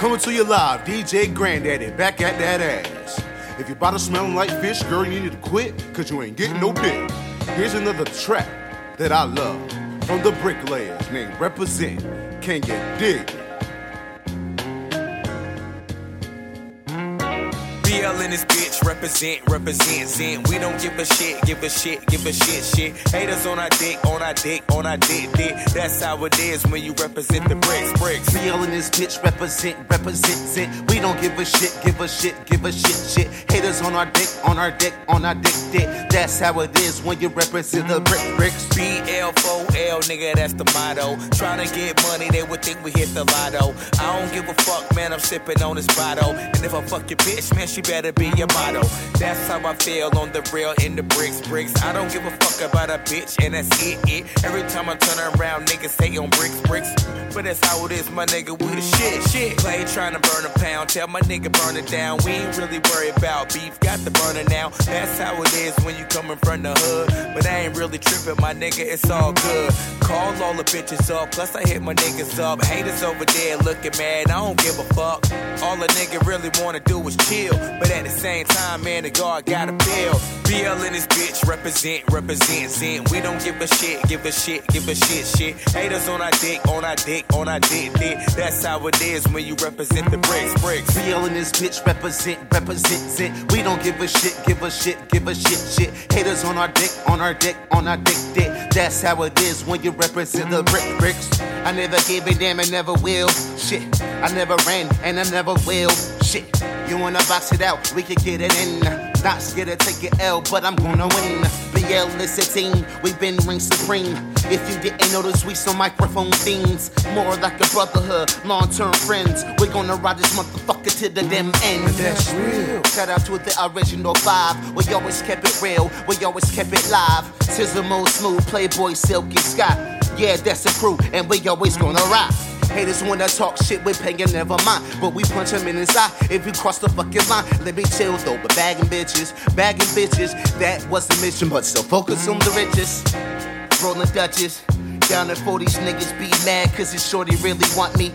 Coming to you live, DJ Granddaddy, back at that ass. If your bottle smelling like fish, girl, you need to quit, cause you ain't getting no mm-hmm. dick. Here's another track that I love from the bricklayers named Reprezent. Can you dig? BL in this bitch, represent, represent. We don't give a shit, give a shit, give a shit, shit. Haters on our dick, on our dick, on our dick, dick. That's how it is when you represent the bricks, bricks. BL in this bitch, represent, represent. We don't give a shit, give a shit, give a shit, shit. Haters on our dick, on our dick, on our dick, dick. That's how it is when you represent the brick, bricks. BL4L, nigga, that's the motto. Trying to get money, they would think we hit the lotto. I don't give a fuck, man, I'm sipping on this bottle. And if I fuck your bitch, man, she better be your motto. That's how I feel on the real in the bricks, bricks. I don't give a fuck about a bitch, and that's it, it. Every time I turn around, niggas say on bricks, bricks. But that's how it is, my nigga, we the shit, shit. Play trying to burn a pound, tell my nigga burn it down. We ain't really worried about beef, got the burner now. That's how it is when you come in front of the hood. But I ain't really tripping, my nigga, it's all good. Call all the bitches up, plus I hit my niggas up. Haters over there looking mad, I don't give a fuck. All a nigga really wanna do is chill. But at the same time, man, the guard gotta bill. BL in this bitch, represent, represent, sin. We don't give a shit, give a shit, give a shit, shit. Haters on our dick, on our dick, on our dick, dick. That's how it is when you represent the bricks, bricks. BL in this bitch, represent, represent, sin. We don't give a shit, give a shit, give a shit, shit. Haters on our dick, on our dick, on our dick, dick. That's how it is when you represent the brick, bricks. I never gave a damn and never will. Shit, I never ran and I never will. Shit, you wanna box it out? We could get it in. Not scared to take an L, but I'm gonna win. BL is a team, we've been ring supreme. If you didn't notice, we some microphone themes. More like a brotherhood, long term friends. We're gonna ride this motherfucker to the damn end. That's real. Shout out to the original five. We always kept it real, we always kept it live. Sizzle Mo Smooth, Playboy, Silky Scott. Yeah, that's the crew, and we always gonna rock. Haters wanna talk shit, we paying never mind. But we punch them in his eye if you cross the fucking line. Let me chill though, but bagging bitches, bagging bitches, that was the mission. But still focus on the riches. Rolling Dutches, down at 40s niggas be mad cause his shorty really want me.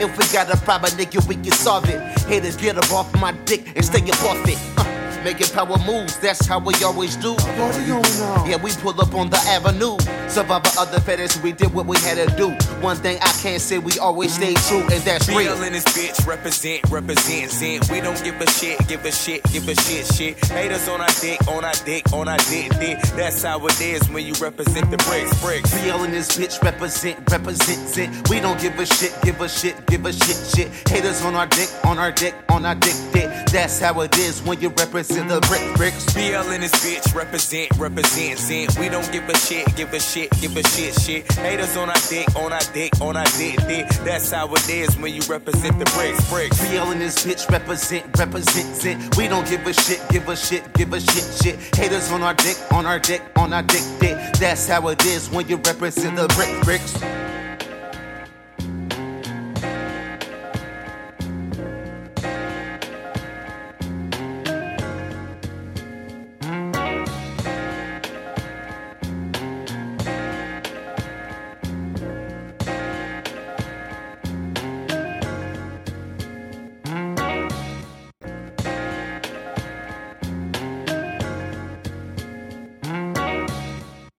If we got a problem, nigga, we can solve it. Haters get up off my dick and stay off it. Uh, making power moves, that's how we always do. Party on now. Yeah, we pull up on the avenue. Survivor of the fetters, we did what we had to do. One thing I can't say, we always stay true, and that's real. BL in this bitch, represent, represent, sin. We don't give a shit, give a shit, give a shit, shit. Haters on our dick, on our dick, on our dick, dick. That's how it is when you represent the bricks, bricks. BL in this bitch, represent, represent, it. We don't give a shit, give a shit, give a shit, shit. Haters on our dick, on our dick, on our dick, dick. That's how it is when you represent the brick, bricks. BL in this bitch, represent, represent, sin. We don't give a shit, give a shit, give a shit, shit. Haters on our dick, on our dick, on our dick, dick. That's how it is when you represent the bricks, bricks. BL in this bitch, represent, represent, it. We don't give a shit, give a shit, give a shit, shit. Haters on our dick, on our dick, on our dick, dick. That's how it is when you represent the brick, bricks.